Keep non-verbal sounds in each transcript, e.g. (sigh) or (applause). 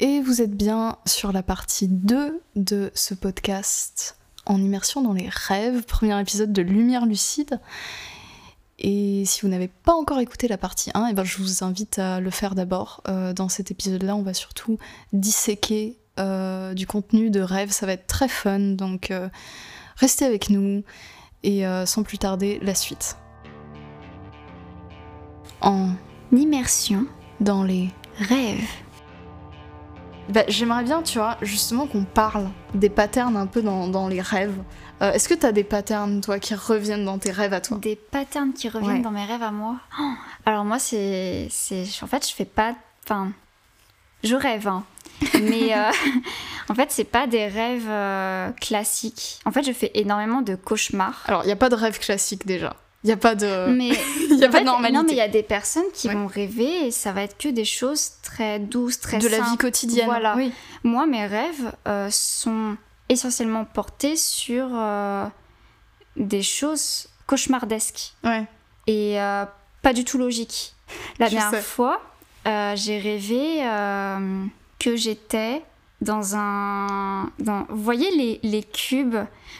Et vous êtes bien sur la partie 2 de ce podcast en immersion dans les rêves, premier épisode de Lumière lucide. Et si vous n'avez pas encore écouté la partie 1, et eh ben je vous invite à le faire d'abord. Euh, dans cet épisode-là, on va surtout disséquer euh, du contenu de rêve, ça va être très fun, donc euh, restez avec nous et sans plus tarder, la suite. En immersion dans les rêves. Bah, J'aimerais bien, tu vois, justement qu'on parle des patterns un peu dans, les rêves. Euh, est-ce que tu as des patterns, toi, qui reviennent dans tes rêves à toi? Des patterns qui reviennent dans mes rêves à moi? Oh, Alors moi, c'est... En fait, je fais pas... Enfin, je rêve, hein. (laughs) Mais euh, (laughs) en fait, c'est pas des rêves euh, classiques. En fait, je fais énormément de cauchemars. Alors, il n'y a pas de rêve classique déjà. Il n'y a pas de. Mais il (laughs) y a pas de normalité. Non, mais il y a des personnes qui vont rêver et ça va être que des choses très douces, très de la vie quotidienne. Voilà. Moi, mes rêves euh, sont essentiellement portés sur euh, des choses cauchemardesques. Ouais. Et euh, pas du tout logiques. La dernière fois, j'ai rêvé que j'étais dans un. Dans... Vous voyez les, les cubes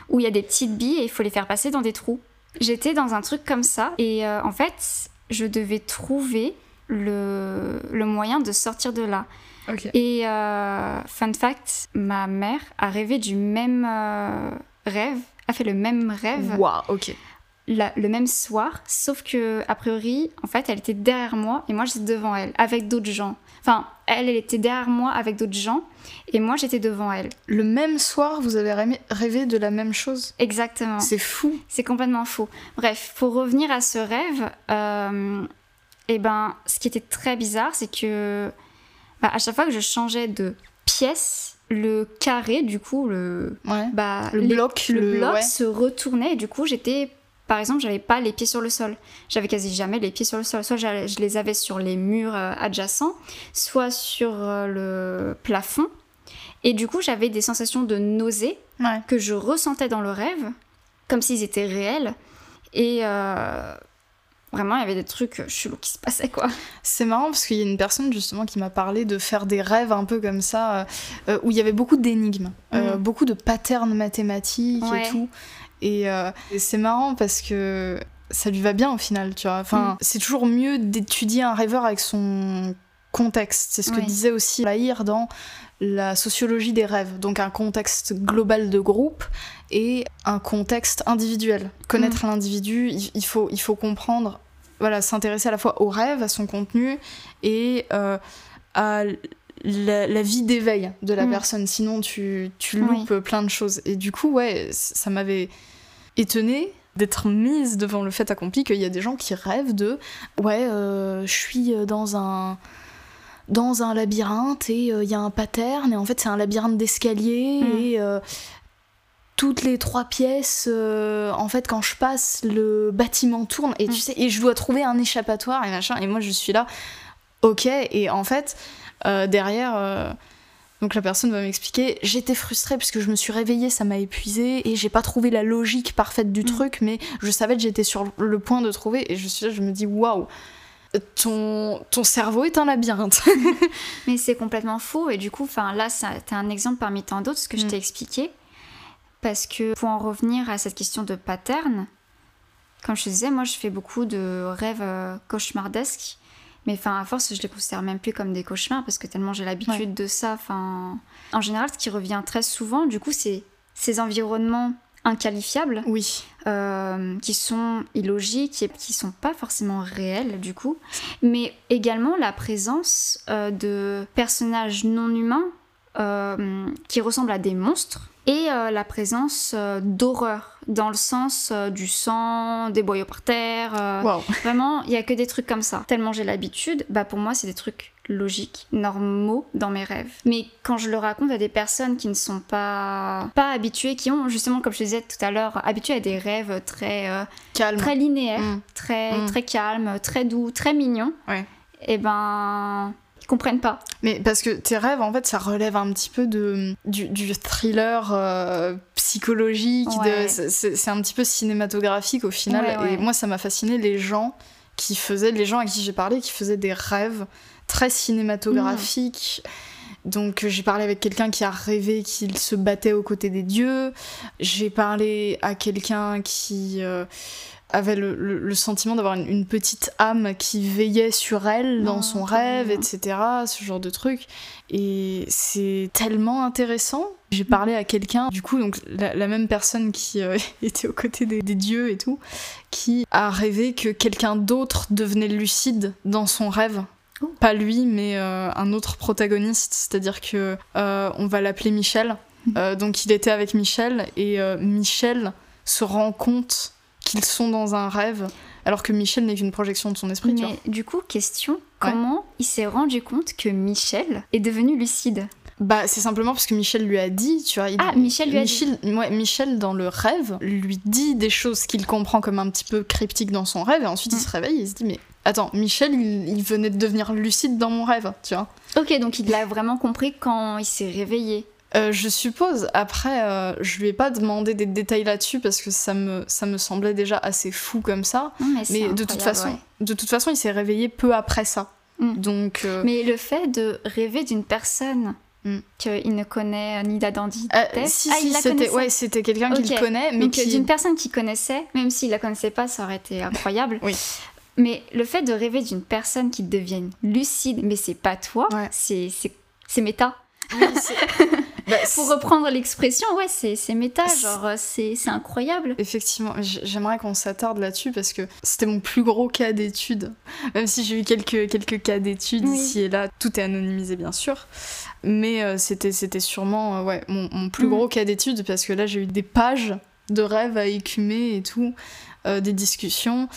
où il y a des petites billes et il faut les faire passer dans des trous J'étais dans un truc comme ça et euh, en fait, je devais trouver le, le moyen de sortir de là. Et euh, fun fact, ma mère a rêvé du même euh, rêve, a fait le même rêve. Waouh, ok. Le même soir, sauf que a priori, en fait, elle était derrière moi et moi j'étais devant elle, avec d'autres gens. Enfin, elle, elle était derrière moi avec d'autres gens et moi j'étais devant elle. Le même soir, vous avez rêvé de la même chose? Exactement. C'est fou. C'est complètement fou. Bref, pour revenir à ce rêve, euh, eh ben, ce qui était très bizarre, c'est que bah, à chaque fois que je changeais de pièce, le carré, du coup, le, bah, le bloc, le, bloc se retournait et du coup j'étais par exemple, j'avais pas les pieds sur le sol. J'avais quasi jamais les pieds sur le sol. Soit je les avais sur les murs euh, adjacents, soit sur euh, le plafond. Et du coup, j'avais des sensations de nausée que je ressentais dans le rêve, comme s'ils étaient réels. Et euh, vraiment, il y avait des trucs chelous qui se passaient, quoi. C'est marrant parce qu'il y a une personne justement qui m'a parlé de faire des rêves un peu comme ça, où il y avait beaucoup d'énigmes, mm. beaucoup de patterns mathématiques et tout. Euh, et, c'est marrant parce que ça lui va bien au final, tu vois. Enfin, mm. c'est toujours mieux d'étudier un rêveur avec son contexte. C'est ce que disait aussi Lahir dans la sociologie des rêves. Donc un contexte global de groupe et un contexte individuel. Connaître mm. l'individu, il, faut, il faut comprendre, voilà, s'intéresser à la fois au rêve, à son contenu et euh, à la, vie d'éveil de la mm. personne. Sinon, tu, tu loupes plein de choses. Et du coup, ouais, ça m'avait étonnée d'être mise devant le fait accompli qu'il y a des gens qui rêvent de ouais euh, je suis dans un dans un labyrinthe et euh, il y a un pattern et en fait c'est un labyrinthe d'escalier mm. et euh, toutes les trois pièces en fait quand je passe le bâtiment tourne et tu mm. sais et je dois trouver un échappatoire et machin et moi je suis là ok et en fait derrière donc la personne va m'expliquer, j'étais frustrée parce que je me suis réveillée, ça m'a épuisée et j'ai pas trouvé la logique parfaite du mm. truc, mais je savais que j'étais sur le point de trouver et je suis là, je me dis waouh, ton, ton cerveau est un labyrinthe. (laughs) mais c'est complètement faux et du coup, enfin là, c'était un exemple parmi tant d'autres ce que je mm. t'ai expliqué parce que pour en revenir à cette question de pattern, comme je te disais, moi je fais beaucoup de rêves euh, cauchemardesques mais enfin, à force, je les considère même plus comme des cauchemars parce que tellement j'ai l'habitude de ça. Enfin, en général, ce qui revient très souvent, du coup, c'est ces environnements inqualifiables, oui, euh, qui sont illogiques et qui sont pas forcément réels du coup, mais également la présence euh, de personnages non humains euh, qui ressemblent à des monstres et euh, la présence euh, d'horreur dans le sens euh, du sang, des boyaux par terre. (laughs) Vraiment, il y a que des trucs comme ça. Tellement j'ai l'habitude, bah pour moi c'est des trucs logiques, normaux dans mes rêves. Mais quand je le raconte à des personnes qui ne sont pas pas habituées, qui ont justement comme je disais tout à l'heure, habituées à des rêves très très linéaires, mm. très mm. très calmes, très doux, très mignons. Et eh ben comprennent pas. Mais parce que tes rêves, en fait, ça relève un petit peu de, du, thriller euh, psychologique, c'est un petit peu cinématographique au final. et moi, ça m'a fasciné les gens qui faisaient, les gens à qui j'ai parlé, qui faisaient des rêves très cinématographiques. Donc j'ai parlé avec quelqu'un qui a rêvé qu'il se battait aux côtés des dieux. J'ai parlé à quelqu'un qui euh, avait le, sentiment d'avoir une, petite âme qui veillait sur elle dans oh, son rêve, etc. Ce genre de truc. Et c'est tellement intéressant. J'ai parlé à quelqu'un, du coup, donc la, même personne qui euh, (laughs) était aux côtés des, dieux et tout, qui a rêvé que quelqu'un d'autre devenait lucide dans son rêve. Oh. Pas lui, mais euh, un autre protagoniste. C'est-à-dire que euh, on va l'appeler Michel. Mm. donc il était avec Michel et Michel se rend compte qu'ils sont dans un rêve, alors que Michel n'est qu'une projection de son esprit. Mais du coup, question, comment il s'est rendu compte que Michel est devenu lucide? Bah, c'est simplement parce que Michel lui a dit, tu vois. ah, Michel lui a dit. Ouais, Michel, dans le rêve, lui dit des choses qu'il comprend comme un petit peu cryptiques dans son rêve, et ensuite il mm. se réveille, il se dit, mais attends, Michel, il, venait de devenir lucide dans mon rêve, tu vois. Ok, donc il l'a vraiment compris quand il s'est réveillé. Euh, je suppose. Après, euh, je lui ai pas demandé des détails là-dessus parce que ça me, ça me semblait déjà assez fou comme ça. mais, de toute façon, de toute façon, il s'est réveillé peu après ça. Mm. Donc. Euh, mais le fait de rêver d'une personne mm. qu'il ne connaît ni d'identité. si, ah, si, c'était ouais, c'était quelqu'un qu'il connaît, mais qui... d'une personne qu'il connaissait, même s'il la connaissait pas, ça aurait été (laughs) incroyable. oui. Mais le fait de rêver d'une personne qui devienne lucide, mais c'est pas toi, c'est c'est méta. Oui, (laughs) bah, Pour reprendre l'expression, ouais, c'est méta, genre, euh, c'est incroyable. Effectivement, j'aimerais qu'on s'attarde là-dessus parce que c'était mon plus gros cas d'étude. Même si j'ai eu quelques, quelques cas d'études ici et là, tout est anonymisé bien sûr. Mais euh, c'était sûrement euh, ouais, mon, mon, plus mm. gros cas d'étude parce que là, j'ai eu des pages de rêves à écumer et tout, des discussions.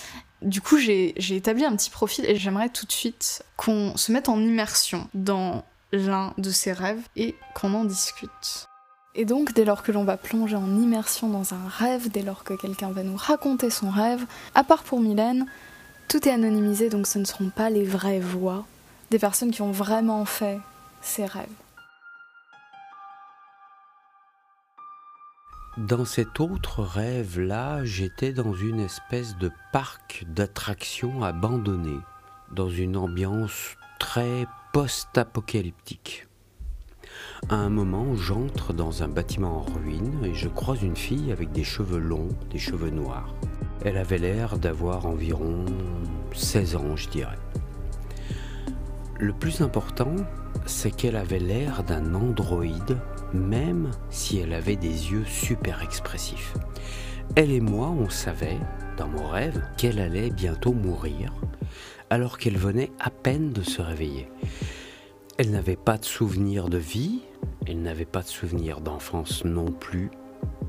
Du coup, j'ai établi un petit profil et j'aimerais tout de suite qu'on se mette en immersion dans l'un de ses rêves et qu'on en discute. Et donc, dès lors que l'on va plonger en immersion dans un rêve, dès lors que quelqu'un va nous raconter son rêve, à part pour Mylène, tout est anonymisé, donc ce ne seront pas les vraies voix des personnes qui ont vraiment fait ces rêves. Dans cet autre rêve-là, j'étais dans une espèce de parc d'attractions abandonné, dans une ambiance très post-apocalyptique. À un moment, j'entre dans un bâtiment en ruine et je croise une fille avec des cheveux longs, des cheveux noirs. Elle avait l'air d'avoir environ 16 ans, je dirais. Le plus important, c'est qu'elle avait l'air d'un androïde, même si elle avait des yeux super expressifs. Elle et moi, on savait, dans mon rêve, qu'elle allait bientôt mourir, alors qu'elle venait à peine de se réveiller. Elle n'avait pas de souvenir de vie, elle n'avait pas de souvenir d'enfance non plus,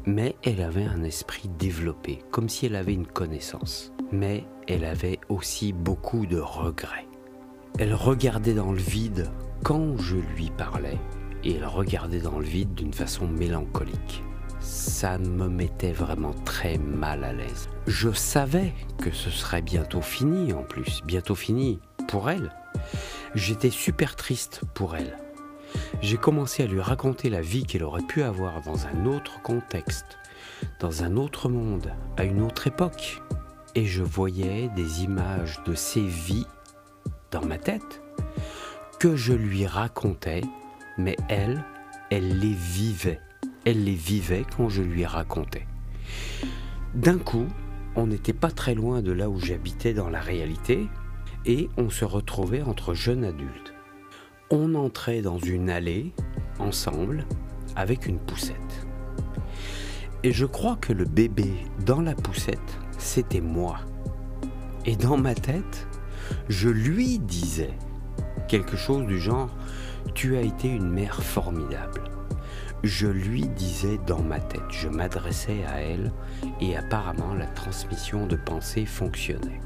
mais elle avait un esprit développé, comme si elle avait une connaissance. Mais elle avait aussi beaucoup de regrets. Elle regardait dans le vide quand je lui parlais, et elle regardait dans le vide d'une façon mélancolique ça me mettait vraiment très mal à l'aise. Je savais que ce serait bientôt fini en plus, bientôt fini pour elle. J'étais super triste pour elle. J'ai commencé à lui raconter la vie qu'elle aurait pu avoir dans un autre contexte, dans un autre monde, à une autre époque. Et je voyais des images de ces vies dans ma tête que je lui racontais, mais elle, elle les vivait elle les vivait quand je lui racontais. D'un coup, on n'était pas très loin de là où j'habitais dans la réalité, et on se retrouvait entre jeunes adultes. On entrait dans une allée, ensemble, avec une poussette. Et je crois que le bébé dans la poussette, c'était moi. Et dans ma tête, je lui disais quelque chose du genre, tu as été une mère formidable. Je lui disais dans ma tête, je m'adressais à elle et apparemment la transmission de pensée fonctionnait.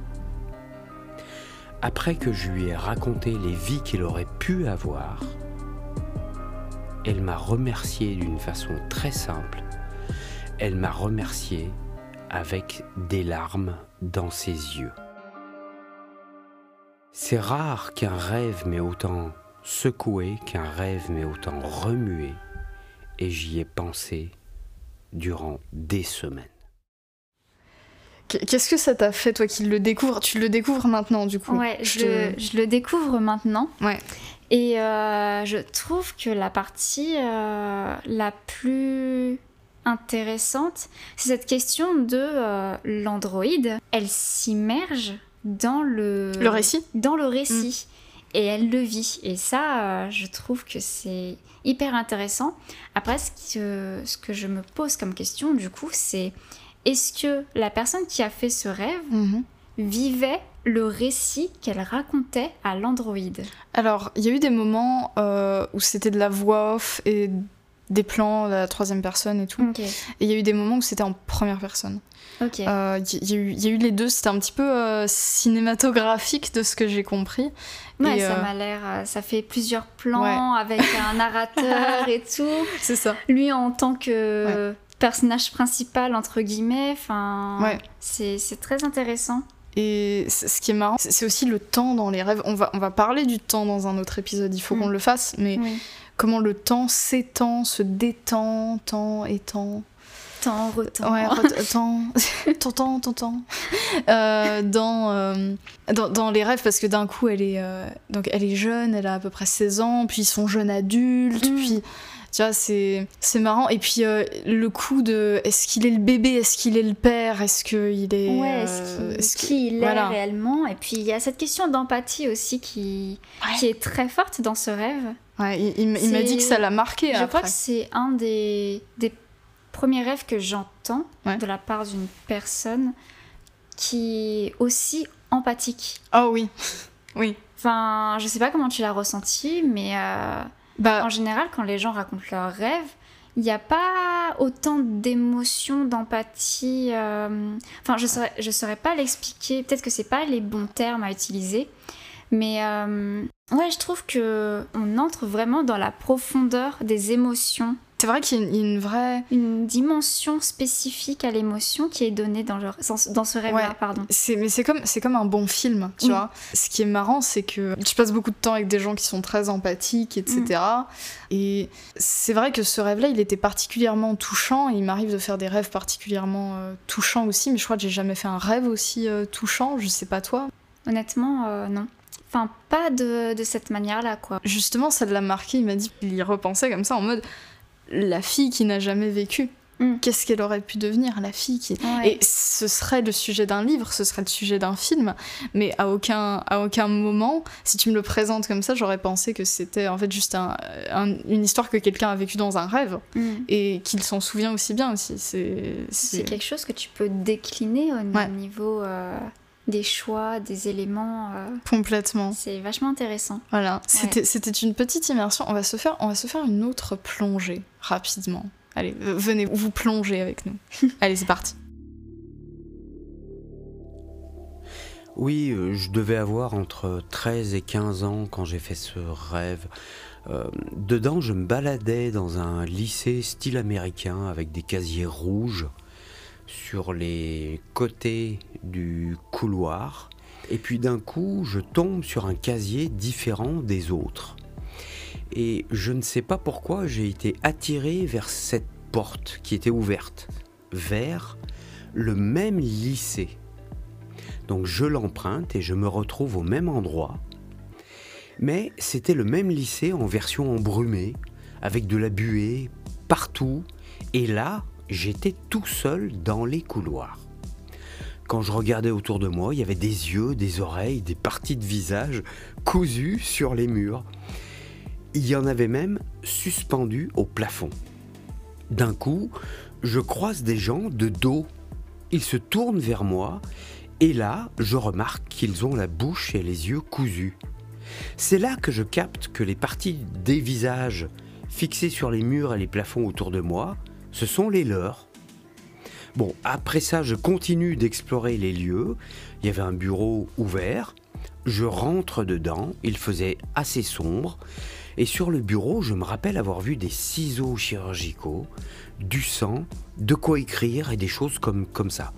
Après que je lui ai raconté les vies qu'il aurait pu avoir, elle m'a remercié d'une façon très simple. Elle m'a remercié avec des larmes dans ses yeux. C'est rare qu'un rêve m'ait autant secoué, qu'un rêve m'ait autant remué et j'y ai pensé durant des semaines. Qu'est-ce que ça t'a fait, toi, qui le découvres Tu le découvres maintenant, du coup? Ouais, je, le, je le, découvre maintenant. Ouais. Et euh, je trouve que la partie euh, la plus intéressante, c'est cette question de euh, l'androïde. Elle s'immerge dans le... Le récit? Dans le récit. Et elle le vit. Et ça, je trouve que c'est hyper intéressant. Après, ce que, ce que je me pose comme question, du coup, c'est est-ce que la personne qui a fait ce rêve mhm. vivait le récit qu'elle racontait à l'androïde? Alors, il y a eu des moments euh, où c'était de la voix off et des plans, la troisième personne et tout. Et il y a eu des moments où c'était en première personne. Ok. Euh, il y, y, a eu les deux, c'était un petit peu euh, cinématographique de ce que j'ai compris. Ouais, ça m'a l'air. ça fait plusieurs plans (laughs) avec un narrateur et tout. (laughs) C'est ça. Lui en tant que personnage principal, entre guillemets. Enfin, ouais. c'est très intéressant. Et ce qui est marrant, c'est aussi le temps dans les rêves. On va, on va parler du temps dans un autre épisode, il faut mm. qu'on le fasse, mais comment le temps s'étend, se détend, temps étend. Temps, retemps. Ouais, temps, temps, temps, temps, euh, dans, euh, dans, dans, les rêves, parce que d'un coup, elle est, euh, donc elle est jeune, elle a à peu près 16 ans, puis ils sont jeunes adultes, mm. puis tu vois, c'est, c'est marrant. Et puis euh, le coup de est-ce qu'il est le bébé, est-ce qu'il est le père, est-ce qu'il est. Ouais, est-ce, qu'il, qui il est réellement? Et puis il y a cette question d'empathie aussi qui, qui est très forte dans ce rêve. Ouais, il, m'a dit que ça l'a marqué. Je crois que c'est un des, des premiers rêves que j'entends de la part d'une personne qui est aussi empathique. Oh oui, (laughs) oui. Enfin, je sais pas comment tu l'as ressenti, mais. Euh, bah, en général, quand les gens racontent leurs rêves, il n'y a pas autant d'émotions, d'empathie. Euh, enfin, je ne saurais, je saurais pas l'expliquer. Peut-être que c'est pas les bons termes à utiliser. Mais euh, ouais, je trouve que on entre vraiment dans la profondeur des émotions c'est vrai qu'il y a une, vraie... Une dimension spécifique à l'émotion qui est donnée dans, dans ce rêve-là, pardon. Mais c'est comme, comme un bon film, tu vois. Ce qui est marrant, c'est que je passe beaucoup de temps avec des gens qui sont très empathiques, etc. Mm. Et c'est vrai que ce rêve-là, il était particulièrement touchant. il m'arrive de faire des rêves particulièrement euh, touchants aussi, mais je crois que j'ai jamais fait un rêve aussi euh, touchant. Je sais pas toi. Honnêtement, euh, non. Enfin, pas de, de cette manière-là, quoi. Justement, ça l'a marqué. Il m'a dit qu'il y repensait comme ça en mode la fille qui n'a jamais vécu. Mm. Qu'est-ce qu'elle aurait pu devenir, la fille qui... Et ce serait le sujet d'un livre, ce serait le sujet d'un film, mais à aucun, à aucun moment, si tu me le présentes comme ça, j'aurais pensé que c'était en fait juste une histoire que quelqu'un a vécue dans un rêve, mm. et qu'il s'en souvient aussi bien aussi. C'est quelque chose que tu peux décliner au niveau... Euh, des choix, des éléments. Euh, Complètement. C'est vachement intéressant. Voilà, c'était une petite immersion. On va, se faire, on va se faire une autre plongée rapidement. Allez, venez vous plonger avec nous. (laughs) Allez, c'est parti. Oui, euh, je devais avoir entre 13 et 15 ans quand j'ai fait ce rêve. Euh, dedans, je me baladais dans un lycée style américain avec des casiers rouges sur les côtés du couloir. Et puis d'un coup, je tombe sur un casier différent des autres. Et je ne sais pas pourquoi j'ai été attiré vers cette porte qui était ouverte, vers le même lycée. Donc je l'emprunte et je me retrouve au même endroit. Mais c'était le même lycée en version embrumée, avec de la buée partout. Et là, j'étais tout seul dans les couloirs. Quand je regardais autour de moi, il y avait des yeux, des oreilles, des parties de visage cousues sur les murs. Il y en avait même suspendus au plafond. D'un coup, je croise des gens de dos. Ils se tournent vers moi et là, je remarque qu'ils ont la bouche et les yeux cousus. C'est là que je capte que les parties des visages fixées sur les murs et les plafonds autour de moi ce sont les leurs. Bon, après ça, je continue d'explorer les lieux. Il y avait un bureau ouvert. Je rentre dedans, il faisait assez sombre. Et sur le bureau, je me rappelle avoir vu des ciseaux chirurgicaux, du sang, de quoi écrire et des choses comme, comme ça.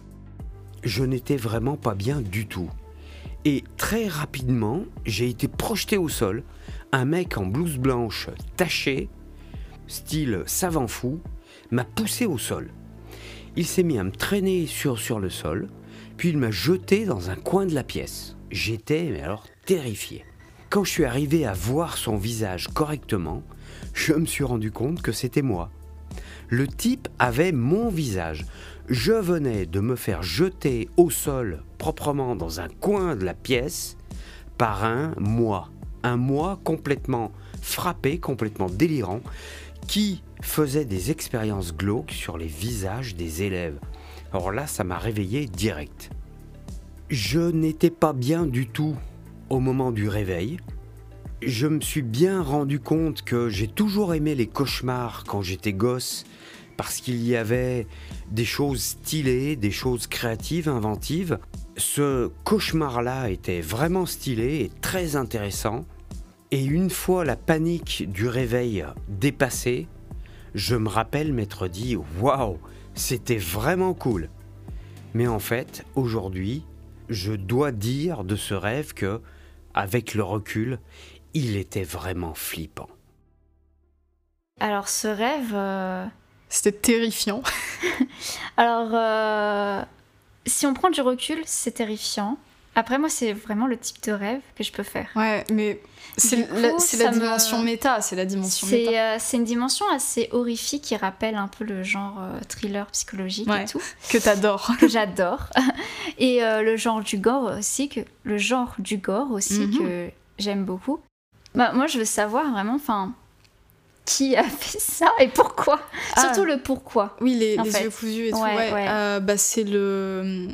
Je n'étais vraiment pas bien du tout. Et très rapidement, j'ai été projeté au sol. Un mec en blouse blanche taché, style savant fou, m'a poussé au sol. Il s'est mis à me traîner sur, le sol. puis il m'a jeté dans un coin de la pièce. J'étais, mais alors, terrifié. Quand je suis arrivé à voir son visage correctement, je me suis rendu compte que c'était moi. Le type avait mon visage. Je venais de me faire jeter au sol proprement dans un coin de la pièce par un moi. Un moi complètement frappé, complètement délirant, qui faisait des expériences glauques sur les visages des élèves. Alors là, ça m'a réveillé direct. Je n'étais pas bien du tout au moment du réveil. Je me suis bien rendu compte que j'ai toujours aimé les cauchemars quand j'étais gosse parce qu'il y avait des choses stylées, des choses créatives, inventives. Ce cauchemar-là était vraiment stylé et très intéressant. Et une fois la panique du réveil dépassée, je me rappelle m'être dit waouh, c'était vraiment cool. Mais en fait, aujourd'hui, je dois dire de ce rêve que, avec le recul, il était vraiment flippant. Alors ce rêve... Euh, C'était terrifiant. (laughs) Alors, euh, si on prend du recul, c'est terrifiant. Après, moi, c'est vraiment le type de rêve que je peux faire. Ouais, mais c'est la, dimension méta, c'est la dimension. Euh, c'est une dimension assez horrifique qui rappelle un peu le genre euh, thriller psychologique et tout. (laughs) Que t'adores. (laughs) Que j'adore. (laughs) Et euh, le genre du gore aussi, que, le genre du gore aussi, mhm. que j'aime beaucoup. Bah, moi, je veux savoir vraiment, enfin, qui a fait ça et pourquoi? Ah. Surtout le pourquoi. Oui, les, les yeux cousus et tout. Ouais, bah, c'est le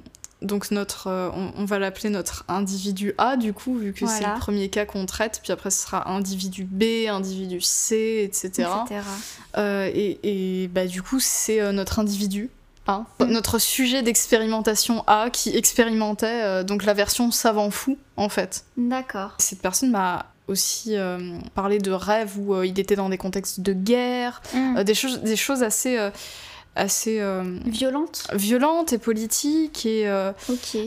donc notre, euh, on, va l'appeler notre individu A du coup, vu que c'est le premier cas qu'on traite, puis après ce sera individu B, individu C, etc. Euh, et, bah, du coup c'est euh, notre individu A, mm. notre sujet d'expérimentation A qui expérimentait donc la version savant fou en fait. D'accord. Cette personne m'a aussi parlé de rêves où il était dans des contextes de guerre, mm. des, choses, des choses assez assez euh, violente violente et politique et euh,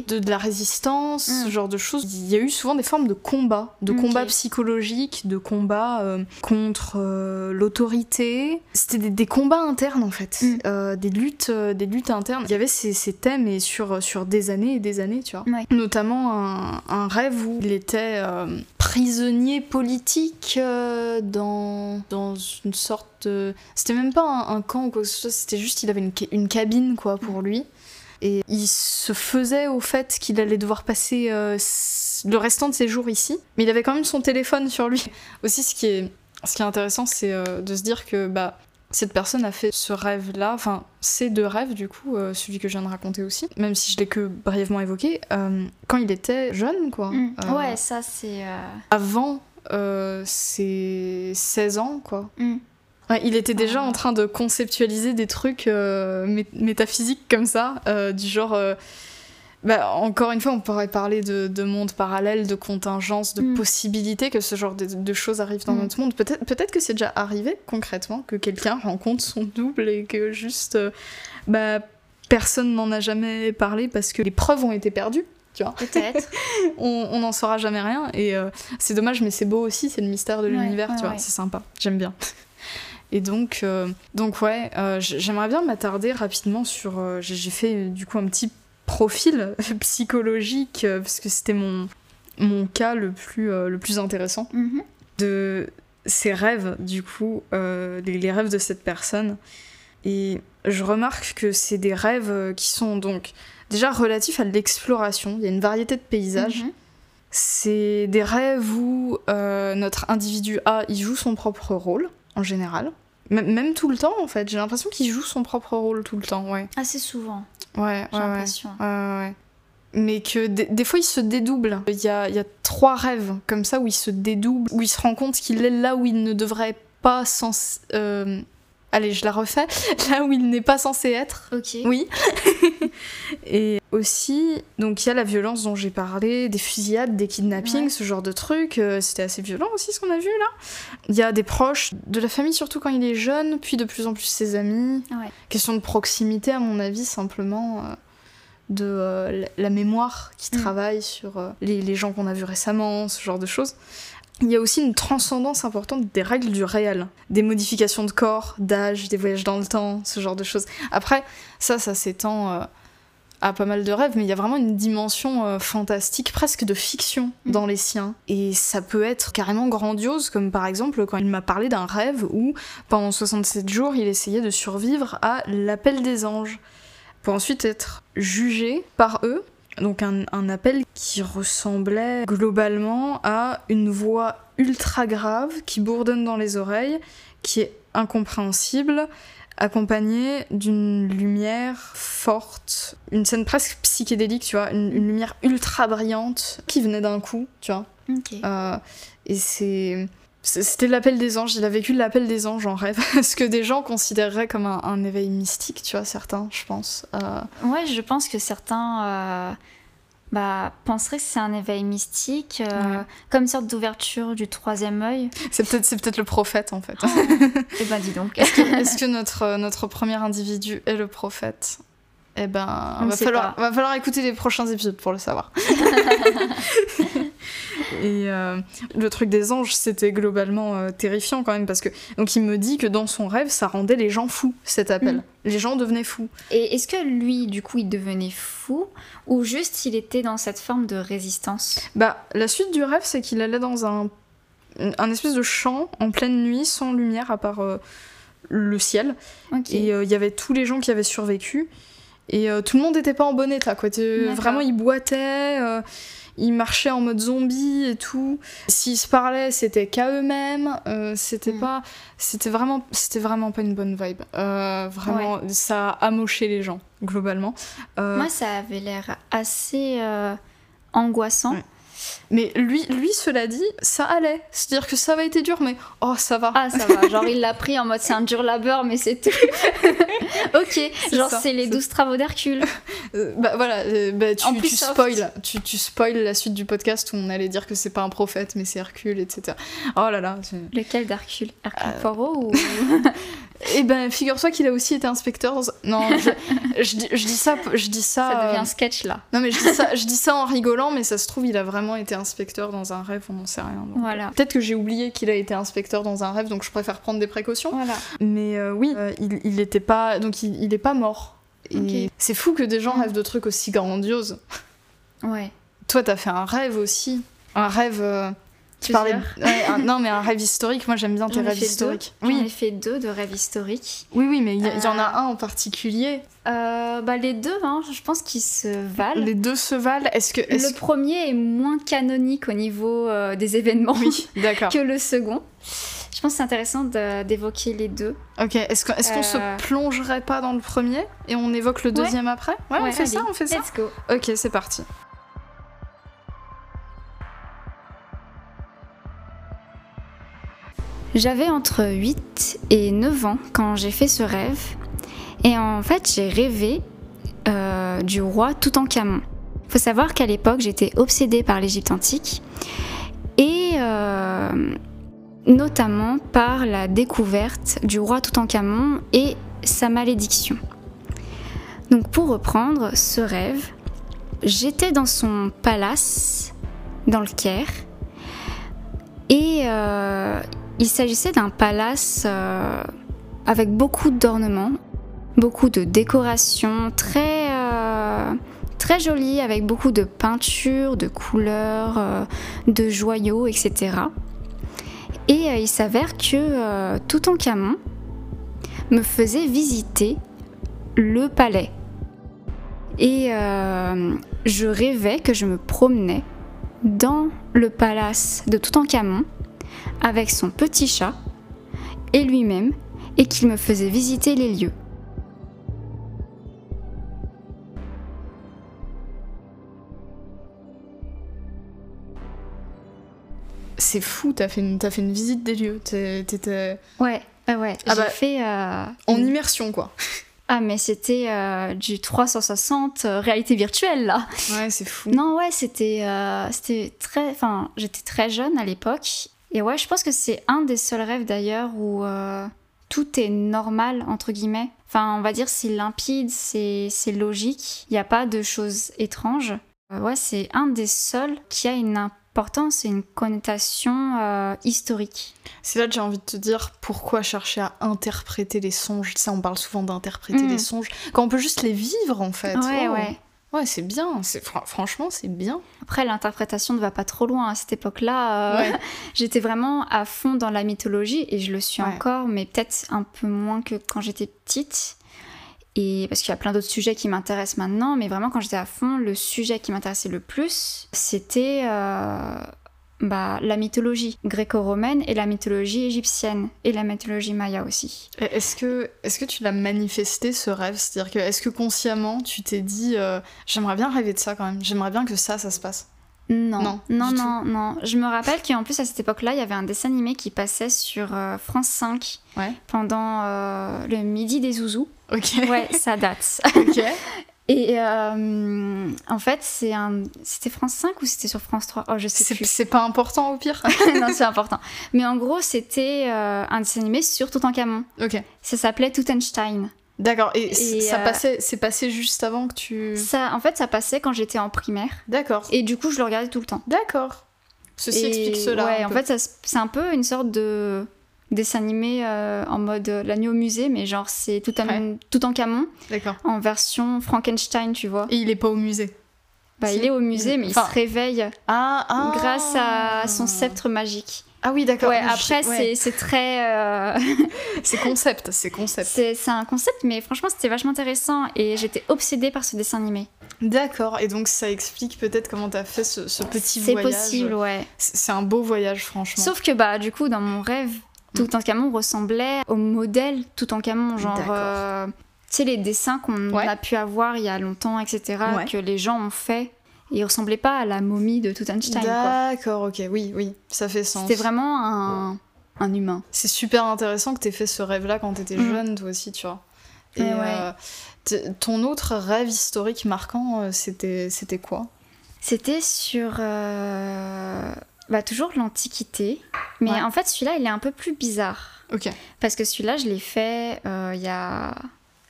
de, de, la résistance ce hmm. genre de choses. Il y a eu souvent des formes de combat de combat psychologique de combat euh, contre l'autorité. C'était des, combats internes en fait. Hmm. des luttes des luttes internes. Il y avait ces, ces, thèmes et sur sur des années et des années tu vois. Notamment un, un, rêve où il était prisonnier politique dans dans une sorte c'était même pas un, camp ou quoi que ce soit, c'était juste il avait une, une, cabine quoi pour lui. Et il se faisait au fait qu'il allait devoir passer euh, le restant de ses jours ici. Mais il avait quand même son téléphone sur lui. (laughs) Aussi, ce qui est, ce qui est intéressant, c'est euh, de se dire que bah, cette personne a fait ce rêve-là, enfin ces deux rêves du coup, euh, celui que je viens de raconter aussi, même si je l'ai que brièvement évoqué, quand il était jeune quoi. Mm. ouais, ça c'est... Avant ses 16 ans quoi. Il était déjà en train de conceptualiser des trucs euh, métaphysiques comme ça, euh, du genre. Euh, bah, encore une fois, on pourrait parler de, de monde parallèle, de contingence, de mm. possibilités que ce genre de, choses arrivent dans mm. notre monde. Peut-être peut que c'est déjà arrivé concrètement, que quelqu'un rencontre son double et que juste. bah, personne n'en a jamais parlé parce que les preuves ont été perdues. Peut-être. (laughs) on n'en saura jamais rien. Et c'est dommage, mais c'est beau aussi, c'est le mystère de l'univers, tu vois. C'est sympa, j'aime bien. Et donc, euh, donc ouais, euh, j'aimerais bien m'attarder rapidement sur. Euh, j'ai fait du coup un petit profil (laughs) psychologique parce que c'était mon, mon cas le plus, le plus intéressant mm-hmm. de ces rêves, du coup, les, les, rêves de cette personne. Et je remarque que c'est des rêves qui sont donc déjà relatifs à l'exploration. Il y a une variété de paysages. Mm-hmm. C'est des rêves où notre individu A, il joue son propre rôle en général. même tout le temps, en fait. J'ai l'impression qu'il joue son propre rôle tout le temps, ouais. Assez souvent. Ouais, J'ai l'impression. Ouais, ouais, Mais que des, fois, il se dédouble. Il y a, il y a trois rêves comme ça où il se dédouble, où il se rend compte qu'il est là où il ne devrait pas sans, euh, Allez, je la refais. (laughs) Là où il n'est pas censé être. Ok. Oui. (laughs) et aussi, donc il y a la violence dont j'ai parlé, des fusillades, des kidnappings, ce genre de trucs. Euh, c'était assez violent aussi ce qu'on a vu là. Il y a des proches de la famille, surtout quand il est jeune, puis de plus en plus ses amis. Ouais. Question de proximité, à mon avis, simplement. Euh, de euh, la mémoire qui mm. travaille sur les, les gens qu'on a vus récemment, ce genre de choses il y a aussi une transcendance importante des règles du réel, des modifications de corps, d'âge, des voyages dans le temps, ce genre de choses. Après, ça, ça s'étend euh, a pas mal de rêves, mais il y a vraiment une dimension euh, fantastique, presque de fiction Mm. dans les siens. Et ça peut être carrément grandiose, comme par exemple quand il m'a parlé d'un rêve où pendant 67 jours il essayait de survivre à l'appel des anges, pour ensuite être jugé par eux. Donc un, un appel qui ressemblait globalement à une voix ultra grave qui bourdonne dans les oreilles, qui est incompréhensible, accompagnée d'une lumière forte, une scène presque psychédélique, tu vois, une, une lumière ultra brillante qui venait d'un coup, tu vois. Euh, et c'est. C'était l'appel des anges, il a vécu l'appel des anges en rêve, (laughs) ce que des gens considéreraient comme un, un éveil mystique, tu vois, certains, je pense. Euh, Ouais, je pense que certains euh, bah, penseraient que c'est un éveil mystique, euh, Ouais. comme une sorte d'ouverture du troisième œil. c'est peut-être peut-être le prophète en fait. (laughs) Eh ben dis donc. Est-ce que notre, euh, notre premier individu est le prophète? Eh ben, On va falloir, pas. va falloir écouter les prochains épisodes pour le savoir. (laughs) Et euh, le truc des anges, c'était globalement euh, terrifiant quand même parce que donc il me dit que dans son rêve, ça rendait les gens fous cet appel. Mm. Les gens devenaient fous. Et est-ce que lui, du coup, il devenait fou ou juste il était dans cette forme de résistance? Bah, la suite du rêve, c'est qu'il allait dans un, un espèce de champ en pleine nuit, sans lumière à part euh, le ciel. Et euh, il y avait tous les gens qui avaient survécu. Et euh, tout le monde n'était pas en bon état, quoi. D'accord. Vraiment, ils boitaient, euh, ils marchaient en mode zombie et tout. S'ils se parlaient, c'était qu'à eux-mêmes. euh, c'était Mm. pas, c'était vraiment, c'était vraiment pas une bonne vibe. Euh, vraiment, ça a amoché les gens globalement. Euh, Moi, ça avait l'air assez euh, angoissant. Ouais. Mais lui, lui, cela dit, ça allait. C'est-à-dire que ça avait été dur, mais oh, ça va. Ah, ça va. Genre, il l'a pris en mode c'est un dur labeur, mais c'est tout. (laughs) ok. Genre, c'est les c'est- douze travaux d'Hercule. Euh, bah voilà, euh, bah, tu, En plus tu spoil, tu, tu spoil la suite du podcast où on allait dire que c'est pas un prophète mais c'est Hercule, etc. Oh là là. Lequel d'Hercule? Hercule Euh, Poirot ou... (laughs) Eh ben, figure-toi qu'il a aussi été inspecteur. Dans... Non, je, je, dis, je dis ça, je dis ça. Ça devient euh, un sketch là. Non mais je dis ça, je dis ça en rigolant, mais ça se trouve il a vraiment été inspecteur dans un rêve, on n'en sait rien. donc. Voilà. Peut-être que j'ai oublié qu'il a été inspecteur dans un rêve, donc je préfère prendre des précautions. Voilà. Mais euh, oui, euh, il, il était pas, donc il, il est pas mort. Et Ok. c'est fou que des gens Mm. rêvent de trucs aussi grandioses. Ouais. Toi, t'as fait un rêve aussi. Un rêve. euh, tu parlais. de- ouais, un- non, mais un rêve historique. Moi, j'aime bien tes rêves historiques. deux. Oui, fait deux de rêves historiques. oui, oui, mais il y, en a Euh, un en particulier. Euh, bah, les deux, hein, je pense qu'ils se valent. Les deux se valent. Est-ce que. Le premier est moins canonique au niveau euh, des événements que- Oui, (laughs) d'accord. que le second. Je pense que c'est intéressant d'évoquer les deux. Ok, est-ce qu'on est se plongerait pas dans le premier et on évoque le Ouais. deuxième après? Ouais, on fait ça, on fait ça. Let's go. Ok, c'est parti. J'avais entre 8 et 9 ans quand j'ai fait ce rêve. Et en fait, j'ai rêvé euh, du roi Toutankhamon. Il faut savoir qu'à l'époque, j'étais obsédée par l'Égypte antique. Et euh, notamment par la découverte du roi Toutankhamon et sa malédiction. Donc pour reprendre ce rêve, j'étais dans son palace, dans le Caire. Et euh, il s'agissait d'un palace euh, avec beaucoup d'ornements, beaucoup de décorations, très, euh, très joli, avec beaucoup de peintures, de couleurs, euh, de joyaux, etc. Et il s'avère que Toutankhamon me faisait visiter le palais. Et je rêvais que je me promenais dans le palace de Toutankhamon avec son petit chat et lui-même et qu'il me faisait visiter les lieux. C'est fou, t'as fait, une- t'as fait une visite des lieux. T'étais Ouais, ouais, ouais. Ah J'ai bah, fait. euh, en une- immersion, quoi. Ah, mais c'était euh, du 360 euh, réalité virtuelle là. Ouais, c'est fou. Non, ouais, c'était euh, c'était très. Enfin, j'étais très jeune à l'époque. Et ouais, je pense que c'est un des seuls rêves d'ailleurs où euh, tout est normal, entre guillemets. Enfin, on va dire c'est limpide, c'est logique. Il n'y a pas de choses étranges. Euh, ouais, c'est un des seuls qui a une importance et une connotation euh, historique. C'est là que j'ai envie de te dire pourquoi chercher à interpréter les songes. Tu sais, on parle souvent d'interpréter Mm. les songes. Quand on peut juste les vivre, en fait. Ouais, Oh. ouais. Ouais, c'est bien. C'est franchement, c'est bien. Après, l'interprétation ne va pas trop loin à cette époque-là. Euh, (laughs) j'étais vraiment à fond dans la mythologie et je le suis encore, mais peut-être un peu moins que quand j'étais petite. Et parce qu'il y a plein d'autres sujets qui m'intéressent maintenant, mais vraiment quand j'étais à fond, le sujet qui m'intéressait le plus, c'était euh, bah, la mythologie gréco-romaine et la mythologie égyptienne et la mythologie maya aussi. Est-ce que, est que tu l'as manifesté ce rêve? C'est-à-dire que est-ce que consciemment tu t'es dit euh, j'aimerais bien rêver de ça quand même, j'aimerais bien que ça, ça se passe non, non, non, non, non, Je me rappelle qu'en plus à cette époque-là, il y avait un dessin animé qui passait sur euh, France 5 pendant euh, le midi des zouzous. Ok. Ouais, ça date. (laughs) Ok. (laughs) Et euh, en fait, c'est un... c'était France 5 ou c'était sur France 3 Oh, je sais plus. C'est pas important au pire (laughs) Non, c'est important. Mais en gros, c'était euh, un dessin animé sur Toutankhamon. Ok. Ça s'appelait Tutenstein. D'accord. Et, ça euh, passait, c'est passé juste avant que tu. Ça, en fait, ça passait quand j'étais en primaire. D'accord. Et du coup, je le regardais tout le temps. D'accord. Ceci explique cela. Ouais, en fait, c'est un peu une sorte de dessin animé euh, en mode euh, l'agneau au musée, mais genre c'est tout, en, tout en camon. D'accord. En version Frankenstein, tu vois. Et il est pas au musée Bah, il est au musée, mais il se réveille ah, ah, grâce à son sceptre magique. Ah oui, d'accord. Ouais, après, c'est très. Euh, (laughs) c'est concept, c'est concept. C'est un concept, mais franchement, c'était vachement intéressant et j'étais obsédée par ce dessin animé. D'accord, et donc ça explique peut-être comment t'as fait ce, ce petit voyage. C'est possible, ouais. C'est un beau voyage, franchement. Sauf que, bah, du coup, dans mon rêve, Toutankhamon ressemblait au modèle Toutankhamon, genre. Euh, tu sais, les dessins qu'on a pu avoir il y a longtemps, etc., que les gens ont fait. Il ressemblait pas à la momie de Toutankhamon. D'accord, ok, oui, oui, ça fait sens. C'était vraiment un, un humain. C'est super intéressant que t'aies fait ce rêve-là quand t'étais mm. jeune, toi aussi, tu vois. Et euh, ton autre rêve historique marquant, euh, c'était c'était quoi? C'était sur bah, toujours l'Antiquité. Mais en fait, celui-là, il est un peu plus bizarre. Ok. Parce que celui-là, je l'ai fait euh, il y a.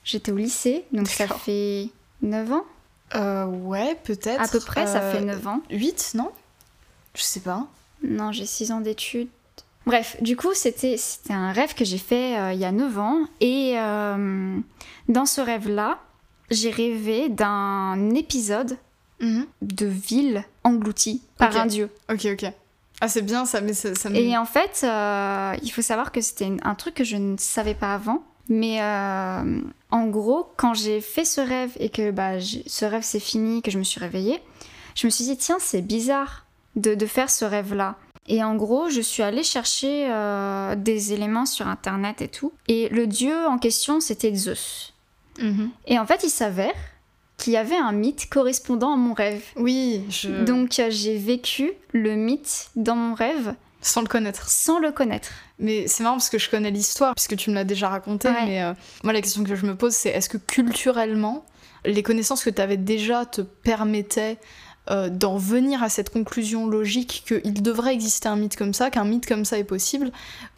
J'étais au lycée, donc ça fait 9 ans. Euh, ouais, peut-être. À peu près, ça fait 9 ans. 8, non? Je sais pas. Non, j'ai 6 ans d'études. Bref, du coup, c'était un rêve que j'ai fait euh, il y a 9 ans. Et dans ce rêve-là, j'ai rêvé d'un épisode mhm. de ville engloutie par un dieu. Ok, ok. Ah, c'est bien ça, mais ça, Et en fait, euh, il faut savoir que c'était un truc que je ne savais pas avant. Mais euh, en gros, quand j'ai fait ce rêve et que bah, ce rêve s'est fini, que je me suis réveillée, je me suis dit, tiens, c'est bizarre de, de, faire ce rêve-là. Et en gros, je suis allée chercher euh, des éléments sur Internet et tout. Et le dieu en question, c'était Zeus. Mhm. Et en fait, il s'avère qu'il y avait un mythe correspondant à mon rêve. Oui, je... Donc euh, j'ai vécu le mythe dans mon rêve. Sans le connaître. Sans le connaître. Mais c'est marrant parce que je connais l'histoire, puisque tu me l'as déjà raconté. Mais euh, moi, la question que je me pose, c'est est-ce que culturellement, les connaissances que tu avais déjà te permettaient euh, d'en venir à cette conclusion logique qu'il devrait exister un mythe comme ça, qu'un mythe comme ça est possible,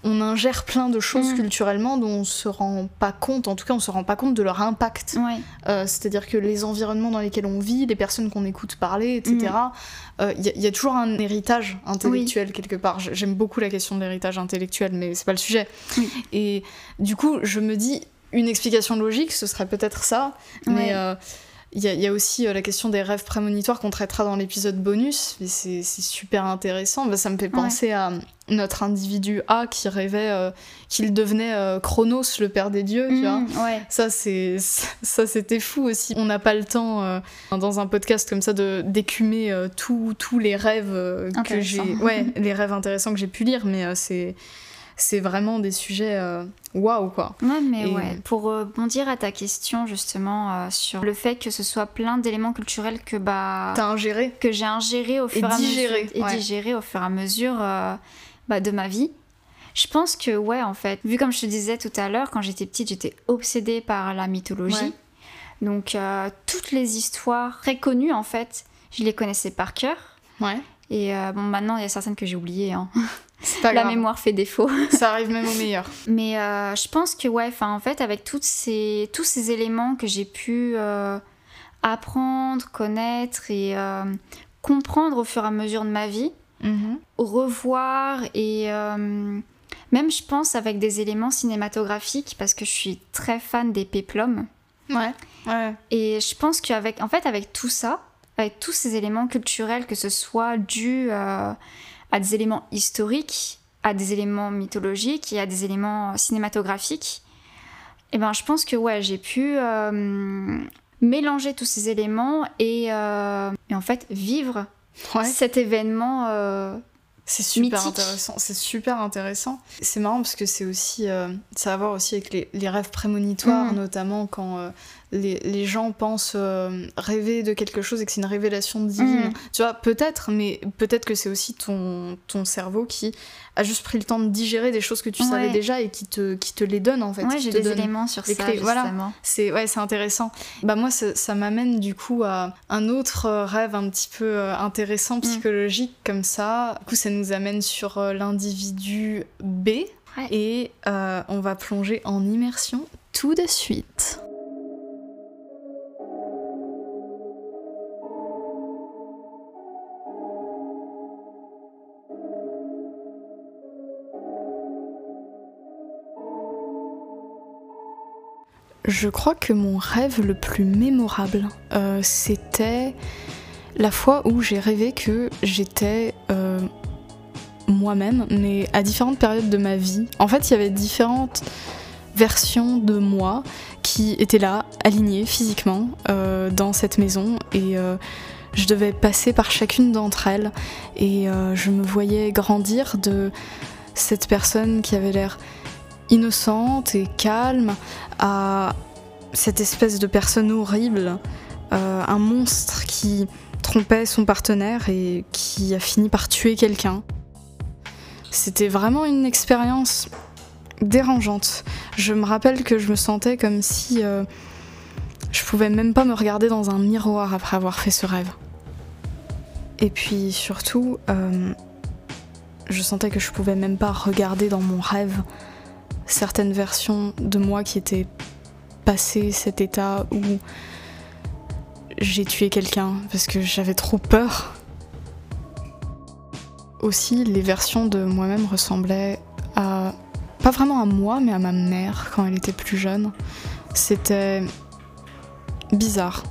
on ingère plein de choses mm. culturellement dont on se rend pas compte, en tout cas on se rend pas compte de leur impact. Euh, c'est-à-dire que les environnements dans lesquels on vit, les personnes qu'on écoute parler, etc., il mm. euh, y, a toujours un héritage intellectuel quelque part. J'aime beaucoup la question de l'héritage intellectuel, mais c'est pas le sujet. Et du coup, je me dis, une explication logique, ce serait peut-être ça, mais il y, a aussi euh, la question des rêves prémonitoires qu'on traitera dans l'épisode bonus, mais c'est super intéressant. Bah, ça me fait penser à notre individu A qui rêvait euh, qu'il devenait euh, Chronos, le père des dieux, tu mmh, vois. Ça, c'est ça c'était fou aussi. On n'a pas le temps dans un podcast comme ça de d'écumer tous les rêves que j'ai, ouais, les rêves intéressants que j'ai pu lire, mais c'est c'est vraiment des sujets euh, waouh quoi. Ouais, mais ouais. Pour rebondir à ta question justement euh, sur le fait que ce soit plein d'éléments culturels que bah t'as ingéré, que j'ai ingéré au fur et, à mesure et digéré au fur et à mesure euh, bah, de ma vie. Je pense que ouais en fait, vu comme je te disais tout à l'heure, quand j'étais petite, j'étais obsédée par la mythologie. Donc toutes les histoires très connues en fait, je les connaissais par cœur. Ouais. Et bon, maintenant, il y a certaines que j'ai oubliées. Hein. (laughs) la mémoire fait défaut. (laughs) Ça arrive même au meilleur. Mais euh, je pense que ouais, en fait avec toutes ces, tous ces éléments que j'ai pu euh, apprendre, connaître et euh, comprendre au fur et à mesure de ma vie, mm-hmm. revoir et même je pense avec des éléments cinématographiques parce que je suis très fan des péplums. Ouais, ouais. Et je pense qu'avec en fait, avec tout ça, avec tous ces éléments culturels, que ce soit dû à des éléments historiques, à des éléments mythologiques et à des éléments cinématographiques, et eh ben je pense que ouais, j'ai pu euh, mélanger tous ces éléments et, euh, et en fait vivre cet événement c'est super intéressant. C'est super intéressant. C'est marrant parce que c'est aussi, euh, ça a à voir aussi avec les, rêves prémonitoires, mm. notamment quand euh, les, gens pensent euh, rêver de quelque chose et que c'est une révélation divine. Mm. Tu vois, peut-être, mais peut-être que c'est aussi ton, ton cerveau qui a juste pris le temps de digérer des choses que tu savais déjà et qui te, qui te les donne en fait. Ouais, j'ai des éléments sur ça, justement. Voilà. C'est ouais, intéressant. Bah moi, ça, m'amène du coup à un autre rêve un petit peu euh, intéressant, mm. psychologique comme ça. Du coup, ça nous amène sur euh, l'individu B. Et on va plonger en immersion tout de suite. Je crois que mon rêve le plus mémorable, euh, c'était la fois où j'ai rêvé que j'étais euh, moi-même, mais à différentes périodes de ma vie. En fait, il y avait différentes versions de moi qui étaient là, alignées physiquement, euh, dans cette maison, et je devais passer par chacune d'entre elles, et je me voyais grandir de cette personne qui avait l'air innocente et calme à cette espèce de personne horrible, euh, un monstre qui trompait son partenaire et qui a fini par tuer quelqu'un. C'était vraiment une expérience dérangeante. Je me rappelle que je me sentais comme si euh, je pouvais même pas me regarder dans un miroir après avoir fait ce rêve. Et puis surtout, euh, je sentais que je pouvais même pas regarder dans mon rêve certaines versions de moi qui étaient passées cet état où j'ai tué quelqu'un parce que j'avais trop peur. Aussi, les versions de moi-même ressemblaient à. pas vraiment à moi, mais à ma mère quand elle était plus jeune. C'était bizarre.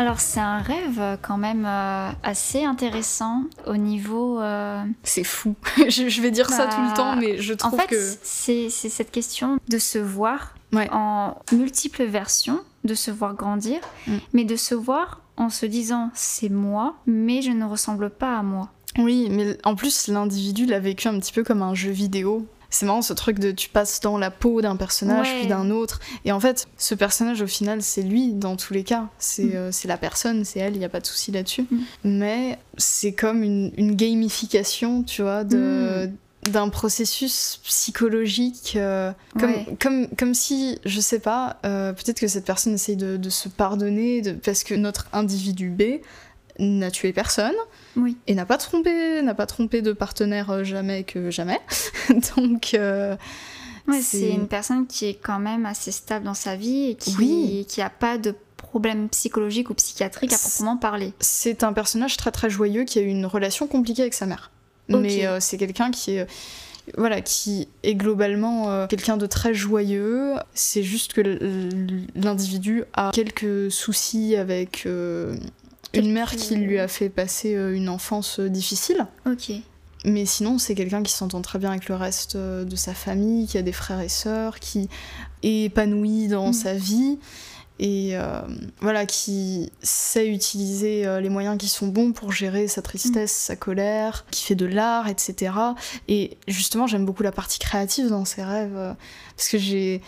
Alors c'est un rêve euh, quand même euh, assez intéressant au niveau... Euh, c'est fou. (laughs) je, vais dire ça tout le bah, temps, mais je trouve en fait, que... C'est cette question de se voir en multiples versions, de se voir grandir, mm. mais de se voir en se disant c'est moi, mais je ne ressemble pas à moi. Oui, mais en plus l'individu l'a vécu un petit peu comme un jeu vidéo c'est marrant ce truc de tu passes dans la peau d'un personnage puis d'un autre. Et en fait, ce personnage au final, c'est lui dans tous les cas. C'est mm. euh, la personne, c'est elle, il n'y a pas de souci là-dessus. Mm. Mais c'est comme une, gamification, tu vois, de. Mm. d'un processus psychologique euh, comme, comme, comme si je sais pas euh, peut-être que cette personne essaye de, de se pardonner de, parce que notre individu B n'a tué personne oui. et n'a pas trompé n'a pas trompé de partenaire euh, jamais que jamais (laughs) donc euh, c'est une personne qui est quand même assez stable dans sa vie et qui oui. qui a pas de problème psychologique ou psychiatrique à proprement parler c'est un personnage très très joyeux qui a eu une relation compliquée avec sa mère mais euh, c'est quelqu'un qui est voilà, qui est globalement quelqu'un de très joyeux. C'est juste que l'individu a quelques soucis avec une mère qui lui a fait passer euh, une enfance euh, difficile. Ok. Mais sinon, c'est quelqu'un qui s'entend très bien avec le reste euh, de sa famille, qui a des frères et sœurs, qui est épanoui dans mm. sa vie et voilà, qui sait utiliser les moyens qui sont bons pour gérer sa tristesse, mm. sa colère, qui fait de l'art, etc. Et justement, j'aime beaucoup la partie créative dans ses rêves, parce que j'ai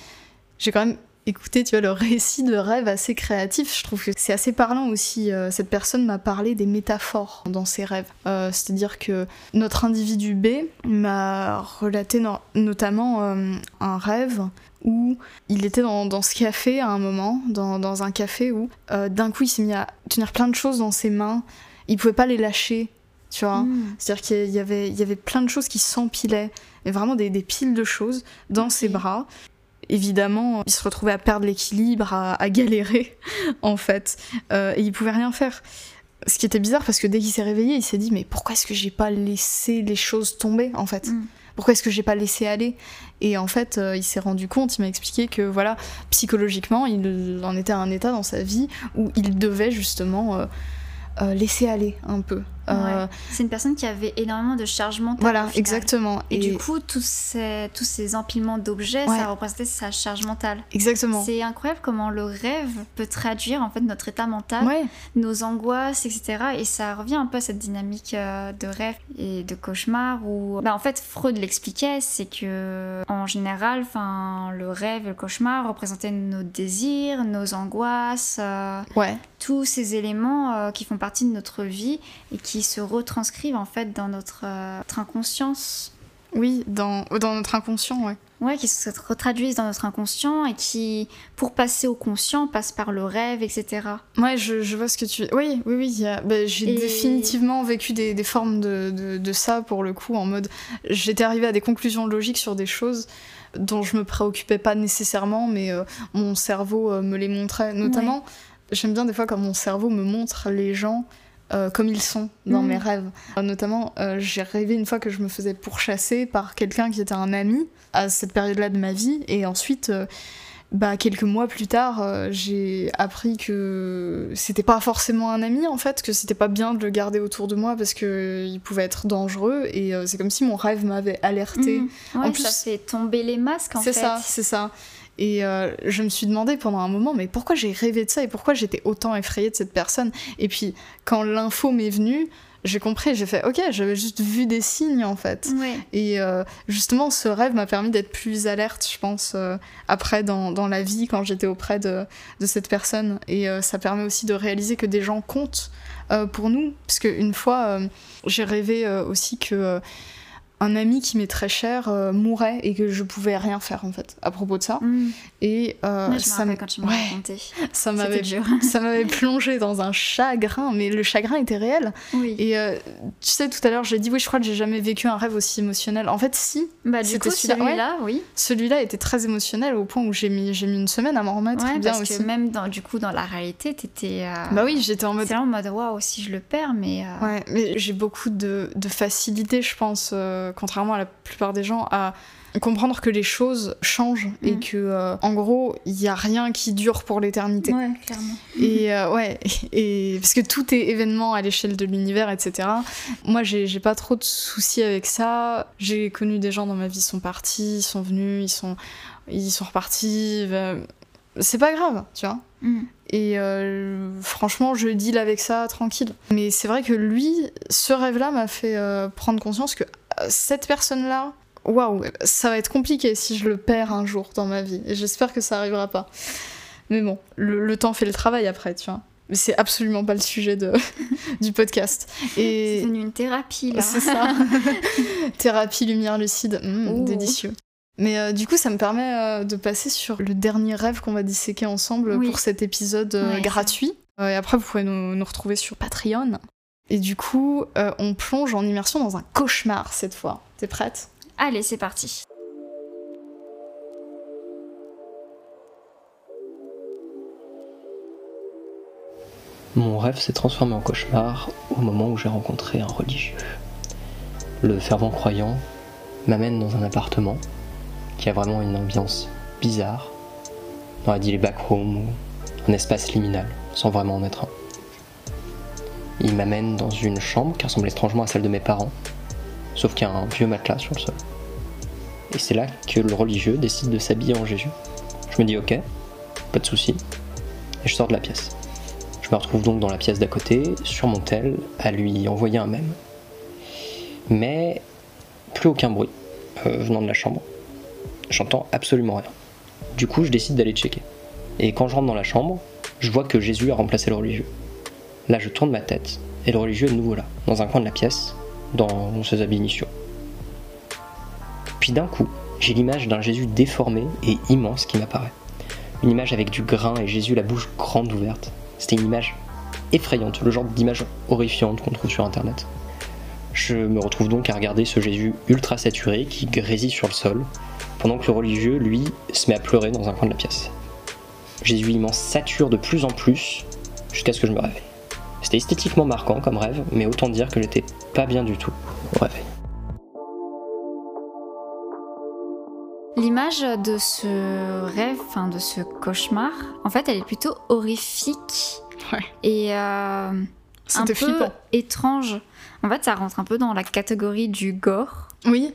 j'ai quand même écouter, tu vois, le récit de rêve assez créatif. Je trouve que c'est assez parlant aussi. Euh, cette personne m'a parlé des métaphores dans ses rêves. Euh, c'est-à-dire que notre individu B m'a relaté notamment euh, un rêve où il était dans, ce café à un moment, dans, un café où d'un coup il s'est mis à tenir plein de choses dans ses mains. Il pouvait pas les lâcher, tu vois. Hmm. C'est-à-dire qu'il y avait, il y avait plein de choses qui s'empilaient, et vraiment des, piles de choses dans ses bras évidemment, il se retrouvait à perdre l'équilibre, à, galérer, (laughs) en fait. Euh, et il pouvait rien faire. ce qui était bizarre parce que dès qu'il s'est réveillé, il s'est dit mais pourquoi est-ce que j'ai pas laissé les choses tomber en fait? Mm. Pourquoi est-ce que j'ai pas laissé aller? Et en fait, euh, il s'est rendu compte, il m'a expliqué que voilà, psychologiquement, il en était à un état dans sa vie où il devait justement euh, euh, laisser aller un peu. Euh, c'est une personne qui avait énormément de charge mentale. Voilà, exactement. Et, du coup, tous ces, tous ces empilements d'objets, ça représentait sa charge mentale. Exactement. C'est incroyable comment le rêve peut traduire en fait notre état mental, nos angoisses, etc. Et ça revient un peu à cette dynamique euh, de rêve et de cauchemar où, bah, en fait, Freud l'expliquait, c'est que en général, enfin, le rêve et le cauchemar représentaient nos désirs, nos angoisses, euh, ouais. Tous ces éléments qui font partie de notre vie et qui se retranscrivent en fait dans notre, euh, inconscience. Oui, dans, dans notre inconscient, ouais. Ouais, qui se retraduisent dans notre inconscient et qui, pour passer au conscient, passent par le rêve, etc. Ouais, je, je vois ce que tu... Oui, oui, oui. Bah, j'ai définitivement vécu des, des formes de, de, de, ça, pour le coup, en mode... J'étais arrivée à des conclusions logiques sur des choses dont je me préoccupais pas nécessairement, mais euh, mon cerveau euh, me les montrait. Notamment, j'aime bien des fois quand mon cerveau me montre les gens euh, comme ils sont dans mes mm. rêves. Euh, notamment, euh, j'ai rêvé une fois que je me faisais pourchasser par quelqu'un qui était un ami à cette période-là de ma vie, et ensuite, bah, quelques mois plus tard, j'ai appris que c'était pas forcément un ami en fait, que c'était pas bien de le garder autour de moi parce qu'il pouvait être dangereux, et c'est comme si mon rêve m'avait alerté. Mm. en plus, ça fait tomber les masques en fait. C'est ça, c'est ça. Et euh, je me suis demandé pendant un moment, mais pourquoi j'ai rêvé de ça et pourquoi j'étais autant effrayée de cette personne? Et puis, quand l'info m'est venue, j'ai compris, j'ai fait, ok, j'avais juste vu des signes en fait. Et euh, justement, ce rêve m'a permis d'être plus alerte, je pense, euh, après dans, dans, la vie, quand j'étais auprès de, de, cette personne. Et ça permet aussi de réaliser que des gens comptent pour nous. Parce qu'une fois, j'ai rêvé aussi que un ami qui m'est très cher euh, mourait et que je pouvais rien faire en fait à propos de ça. Mm. Et euh, ça quand tu ouais, (laughs) Ça m'avait (laughs) ça m'avait plongé dans un chagrin, mais le chagrin était réel. Et euh, tu sais tout à l'heure j'ai dit oui je crois que j'ai jamais vécu un rêve aussi émotionnel. En fait si. Bah du coup celui-là oui. Celui-là était très émotionnel au point où j'ai mis j'ai mis une semaine à m'en remettre bien parce que même dans du coup dans la réalité t'étais. Bah oui j'étais en mode. En mode waouh si je le perds mais. Ouais mais j'ai beaucoup de, de facilité je pense contrairement à la plupart des gens, à comprendre que les choses changent et mm. que euh, en gros il y a rien qui dure pour l'éternité ouais clairement et euh, ouais (laughs) et parce que tout est événement à l'échelle de l'univers etc moi j'ai pas trop de soucis avec ça j'ai connu des gens dans ma vie sont partis ils sont venus ils sont ils sont repartis c'est pas grave tu vois mm. Et euh, franchement, je deal avec ça tranquille. Mais c'est vrai que lui, ce rêve-là m'a fait prendre conscience que cette personne-là, waouh, ça va être compliqué si je le perds un jour dans ma vie. Et j'espère que ça arrivera pas. Mais bon, le, temps fait le travail après, tu vois. Mais c'est absolument pas le sujet de, (laughs) du podcast. Et... C'est une thérapie, là. C'est ça. (laughs) thérapie lumière lucide, mmh, délicieux. Mais euh, du coup, ça me permet euh, de passer sur le dernier rêve qu'on va disséquer ensemble pour cet épisode euh, gratuit. et après, vous pouvez nous, nous retrouver sur Patreon. Et du coup, euh, on plonge en immersion dans un cauchemar cette fois. T'es prête? Allez, c'est parti. Mon rêve s'est transformé en cauchemar au moment où j'ai rencontré un religieux. Le fervent croyant m'amène dans un appartement qui a vraiment une ambiance bizarre. On aurait dit les backrooms ou un espace liminal, sans vraiment en être un. Il m'amène dans une chambre qui ressemble étrangement à celle de mes parents, sauf qu'il y a un vieux matelas sur le sol. Et c'est là que le religieux décide de s'habiller en Jésus. Je me dis ok, pas de souci, et je sors de la pièce. Je me retrouve donc dans la pièce d'à côté, sur mon tel, à lui envoyer un mème. Mais plus aucun bruit euh, venant de la chambre. J'entends absolument rien. Du coup, je décide d'aller checker. Et quand je rentre dans la chambre, je vois que Jésus a remplacé le religieux. Là, je tourne ma tête, et le religieux est de nouveau là, dans un coin de la pièce, dans ses habits initiaux. Puis d'un coup, j'ai l'image d'un Jésus déformé et immense qui m'apparaît. Une image avec du grain et Jésus la bouche grande ouverte. C'était une image effrayante, le genre d'image horrifiante qu'on trouve sur internet. Je me retrouve donc à regarder ce Jésus ultra saturé qui grésille sur le sol, pendant que le religieux, lui, se met à pleurer dans un coin de la pièce. Jésus immense sature de plus en plus jusqu'à ce que je me réveille. C'était esthétiquement marquant comme rêve, mais autant dire que j'étais pas bien du tout au réveil. L'image de ce rêve, enfin de ce cauchemar, en fait, elle est plutôt horrifique Ouais. et euh, un peu flippant. étrange. En fait, ça rentre un peu dans la catégorie du gore. Oui,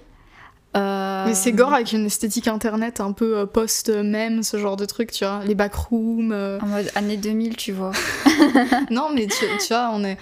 Euh, mais c'est gore avec une esthétique internet un peu euh, post-meme, ce genre de truc, tu vois. Les backrooms. euh. En mode année 2000, tu vois. (laughs) Non, mais tu, tu vois, on est.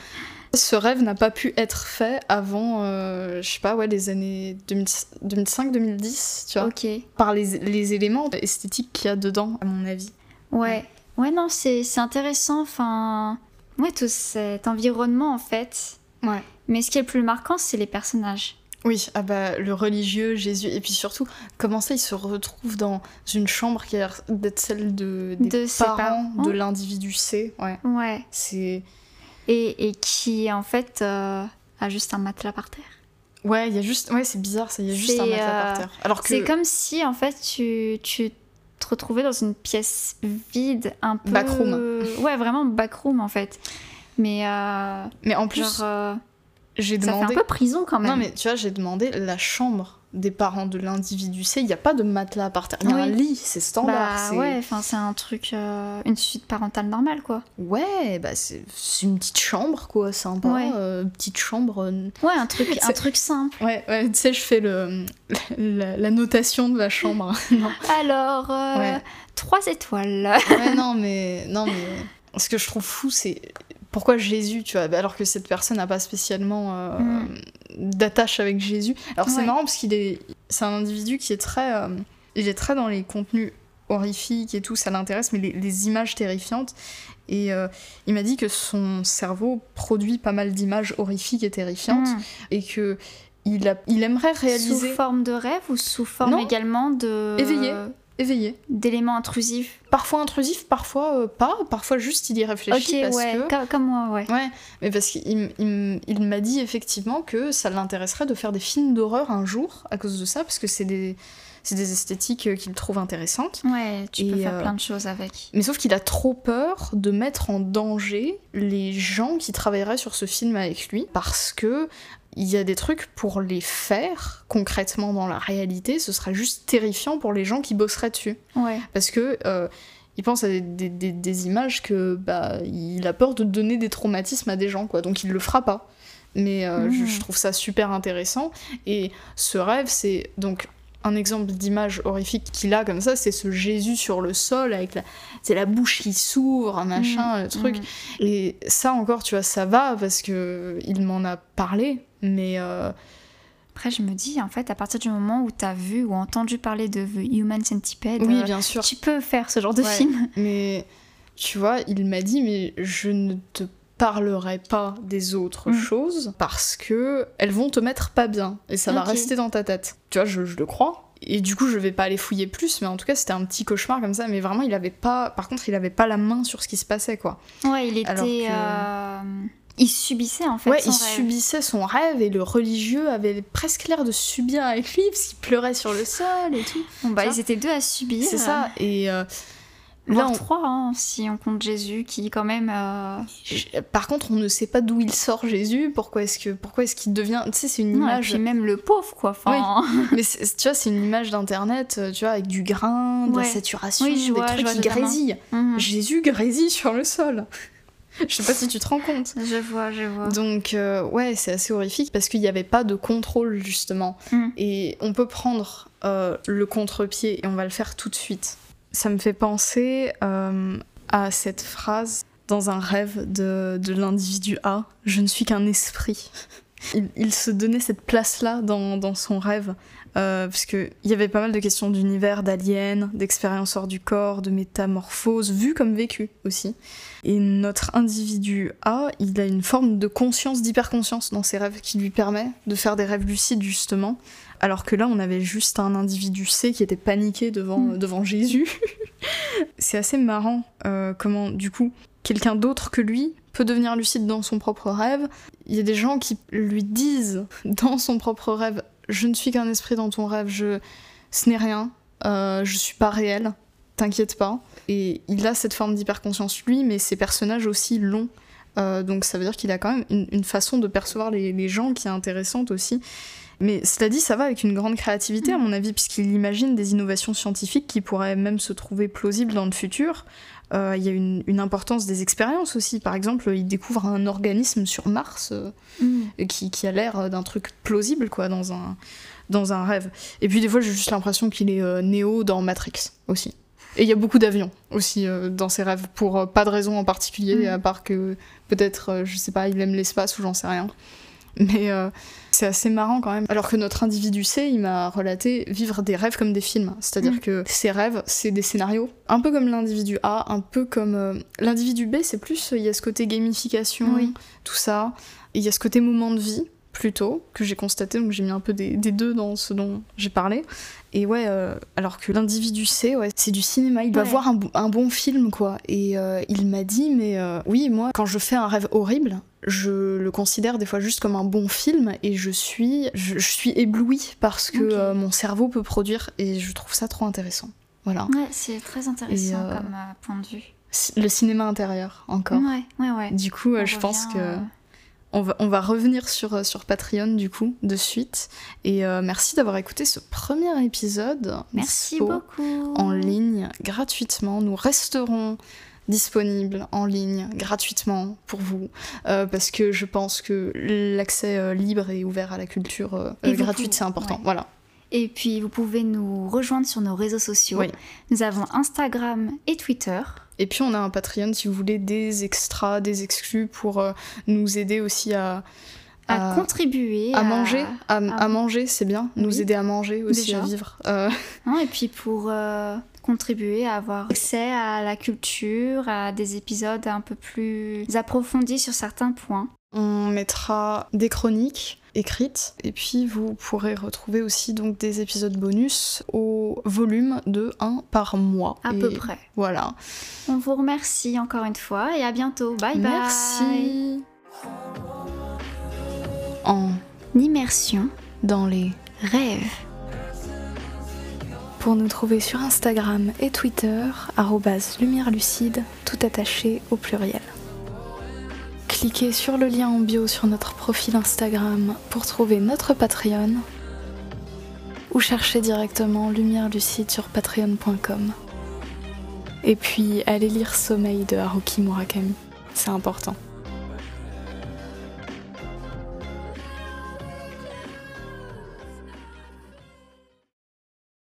Ce rêve n'a pas pu être fait avant, euh, je sais pas, ouais, les années 2005-2010, tu vois. Ok. Par les, les éléments esthétiques qu'il y a dedans, à mon avis. Ouais. Ouais, non, c'est c'est intéressant. Enfin, ouais, tout cet environnement, en fait. Ouais. Mais ce qui est le plus marquant, c'est les personnages. Oui, ah bah, le religieux, Jésus, et puis surtout, comment ça, il se retrouve dans une chambre qui a l'air d'être celle de, des De parents, parents. de l'individu C. Ouais, Ouais. c'est... Et, et qui, en fait, euh, a juste un matelas par terre. Ouais, il y a juste... Ouais, c'est bizarre, ça, il y a juste un matelas par euh, terre. Alors que... C'est comme si, en fait, tu, tu te retrouvais dans une pièce vide, un peu... Backroom. Ouais, vraiment backroom, en fait. Mais, euh, Mais en plus, genre, j'ai ça demandé... fait un peu prison, quand même. Non, mais tu vois, j'ai demandé la chambre des parents de l'individu C. Il n'y a pas de matelas par terre. Il y a Oui. un lit, c'est standard. Bah c'est- ouais, enfin, c'est un truc... euh, une suite parentale normale, quoi. Ouais, bah c'est c'est une petite chambre, quoi, sympa. Ouais. euh, petite chambre... euh, Ouais, un truc, (laughs) un C'est- truc simple. Ouais, ouais, tu sais, je fais le, (laughs) la, la notation de la chambre. (laughs) non. Alors, euh, Ouais. trois étoiles. Ouais, non, mais, non, mais ce que je trouve fou, c'est pourquoi Jésus, tu vois, alors que cette personne n'a pas spécialement euh, Mm. d'attache avec Jésus. Alors c'est Ouais. marrant parce qu'il est, c'est un individu qui est très, euh, il est très dans les contenus horrifiques et tout, ça l'intéresse, mais les, les images terrifiantes. Et euh, il m'a dit que son cerveau produit pas mal d'images horrifiques et terrifiantes Mm. et que il, a, il aimerait réaliser Sous forme de rêve ou sous forme Non. également de... Éveillé. Éveillé. D'éléments intrusifs. Parfois intrusif, parfois euh, pas, parfois juste il y réfléchit Ok, parce ouais, que... comme, comme moi, ouais. Ouais, mais parce qu'il il, il- il m'a dit effectivement que ça l'intéresserait de faire des films d'horreur un jour à cause de ça, parce que c'est des, c'est des esthétiques euh, qu'il trouve intéressantes. Ouais, tu peux Et, faire euh, plein de choses avec. Mais sauf qu'il a trop peur de mettre en danger les gens qui travailleraient sur ce film avec lui, parce que il y a des trucs pour les faire concrètement dans la réalité, ce serait juste terrifiant pour les gens qui bosseraient dessus. Ouais. Parce que euh, il pense à des, des- des- des images que bah il a peur de donner des traumatismes à des gens quoi, donc il le fera pas. Mais euh, je, Mhm. je trouve ça super intéressant et ce rêve c'est donc un exemple d'image horrifique qu'il a comme ça, c'est ce Jésus sur le sol avec la, c'est la bouche qui s'ouvre, un machin, le truc. Mm. Et ça encore, tu vois, ça va parce que il m'en a parlé, mais euh, Après, je me dis, en fait, à partir du moment où t'as vu ou entendu parler de The Human Centipede, oui, euh, bien sûr. tu peux faire ce genre de Ouais. film. (laughs) Mais tu vois, il m'a dit, mais je ne te parlerai pas des autres Mm. choses parce que elles vont te mettre pas bien et ça va rester dans ta tête. Tu vois, je, je le crois. Et du coup, je vais pas aller fouiller plus, mais en tout cas, c'était un petit cauchemar comme ça. Mais vraiment, il avait pas. Par contre, il avait pas la main sur ce qui se passait, quoi. Ouais, il était. Que- euh, Il subissait en fait. ouais, son il rêve. subissait son rêve et le religieux avait presque l'air de subir avec lui parce qu'il pleurait sur le sol et tout. Bon, bah, ils étaient deux à subir. C'est ça. Et euh, là, on- trois, hein, si on compte Jésus, qui quand même. euh, Je- Par contre, on ne sait pas d'où il sort Jésus. Pourquoi est-ce que pourquoi est-ce qu'il devient Tu sais, c'est une Non, et image. puis même le pauvre, quoi. Enfin, (laughs) Mais tu vois, c'est une image d'internet, euh, tu vois, avec du grain, de la saturation, Oui, je des vois, trucs je vois qui grésillent. mhm. Jésus grésille sur le sol. (laughs) Je sais pas si tu te rends compte. Je vois, je vois. Donc euh, ouais, c'est assez horrifique parce qu'il n'y avait pas de contrôle justement. Mm. Et on peut prendre euh, le contre-pied et on va le faire tout de suite. Ça me fait penser euh, à cette phrase dans un rêve de, de l'individu A. Je ne suis qu'un esprit. (laughs) Il, il se donnait cette place-là dans, dans son rêve. Euh, parce qu'il y avait pas mal de questions d'univers, d'aliens, d'expériences hors du corps, de métamorphoses, vues comme vécues aussi. Et notre individu A, il a une forme de conscience, d'hyperconscience dans ses rêves qui lui permet de faire des rêves lucides justement. Alors que là, on avait juste un individu C qui était paniqué devant, Mm. devant Jésus. (laughs) C'est assez marrant euh, comment, du coup, quelqu'un d'autre que lui peut devenir lucide dans son propre rêve. Il y a des gens qui lui disent (laughs) dans son propre rêve Je ne suis qu'un esprit dans ton rêve, je... ce n'est rien, euh, je suis pas réel, t'inquiète pas. Et il a cette forme d'hyperconscience lui, mais ses personnages aussi l'ont. donc ça veut dire qu'il a quand même une, façon de percevoir les, les, gens qui est intéressante aussi. Mais cela dit, ça va avec une grande créativité, à mon avis, puisqu'il imagine des innovations scientifiques qui pourraient même se trouver plausibles dans le futur. Euh, il y a une, importance des expériences aussi. Par exemple, il découvre un organisme sur Mars euh, mm. qui, qui, a l'air d'un truc plausible, quoi, dans un, dans un rêve. Et puis des fois, j'ai juste l'impression qu'il est euh, Néo dans Matrix aussi. Et il y a beaucoup d'avions aussi dans ses rêves, pour pas de raison en particulier, mm. à part que peut-être, je sais pas, il aime l'espace ou j'en sais rien. Mais c'est assez marrant quand même. Alors que notre individu C, il m'a relaté vivre des rêves comme des films. C'est-à-dire mm. que ces rêves, c'est des scénarios. Un peu comme l'individu A, un peu comme. Euh, l'individu B, c'est plus. Il y a ce côté gamification, tout ça. Il y a ce côté moment de vie plutôt, que j'ai constaté, donc j'ai mis un peu des, deux dans ce dont j'ai parlé. Et ouais, euh, alors que l'individu C, ouais, c'est du cinéma, il doit voir un, bon film, quoi. Et il m'a dit, mais oui, moi, quand je fais un rêve horrible, je le considère des fois juste comme un bon film et je suis, je, suis éblouie parce que euh, mon cerveau peut produire et je trouve ça trop intéressant. Voilà. Ouais, c'est très intéressant euh, comme euh, point de vue. Le cinéma intérieur, encore. Ouais, ouais, ouais. Du coup, je pense que. On va, on va, revenir sur, sur Patreon du coup de suite. Et merci d'avoir écouté ce premier épisode. Merci beaucoup. en ligne gratuitement. Nous resterons disponible en ligne gratuitement pour vous. Euh, parce que je pense que l'accès euh, libre et ouvert à la culture euh, gratuite c'est important. voilà et puis vous pouvez nous rejoindre sur nos réseaux sociaux. Nous avons Instagram et Twitter. Et puis on a un Patreon si vous voulez des extras des exclus pour nous aider aussi à à, contribuer à, manger à, manger c'est bien. Nous aider à manger aussi à vivre. Et puis pour contribuer à avoir accès à la culture, à des épisodes un peu plus approfondis sur certains points. On mettra des chroniques écrites et puis vous pourrez retrouver aussi donc des épisodes bonus au volume de 1 par mois. À peu près. Voilà. On vous remercie encore une fois et à bientôt. Bye bye. Merci. En immersion dans les rêves pour nous trouver sur Instagram et Twitter, lumière lucide, tout attaché au pluriel. Cliquez sur le lien en bio sur notre profil Instagram pour trouver notre Patreon ou cherchez directement Lumière Lucide sur patreon.com. Et puis allez lire Sommeil de Haruki Murakami, c'est important.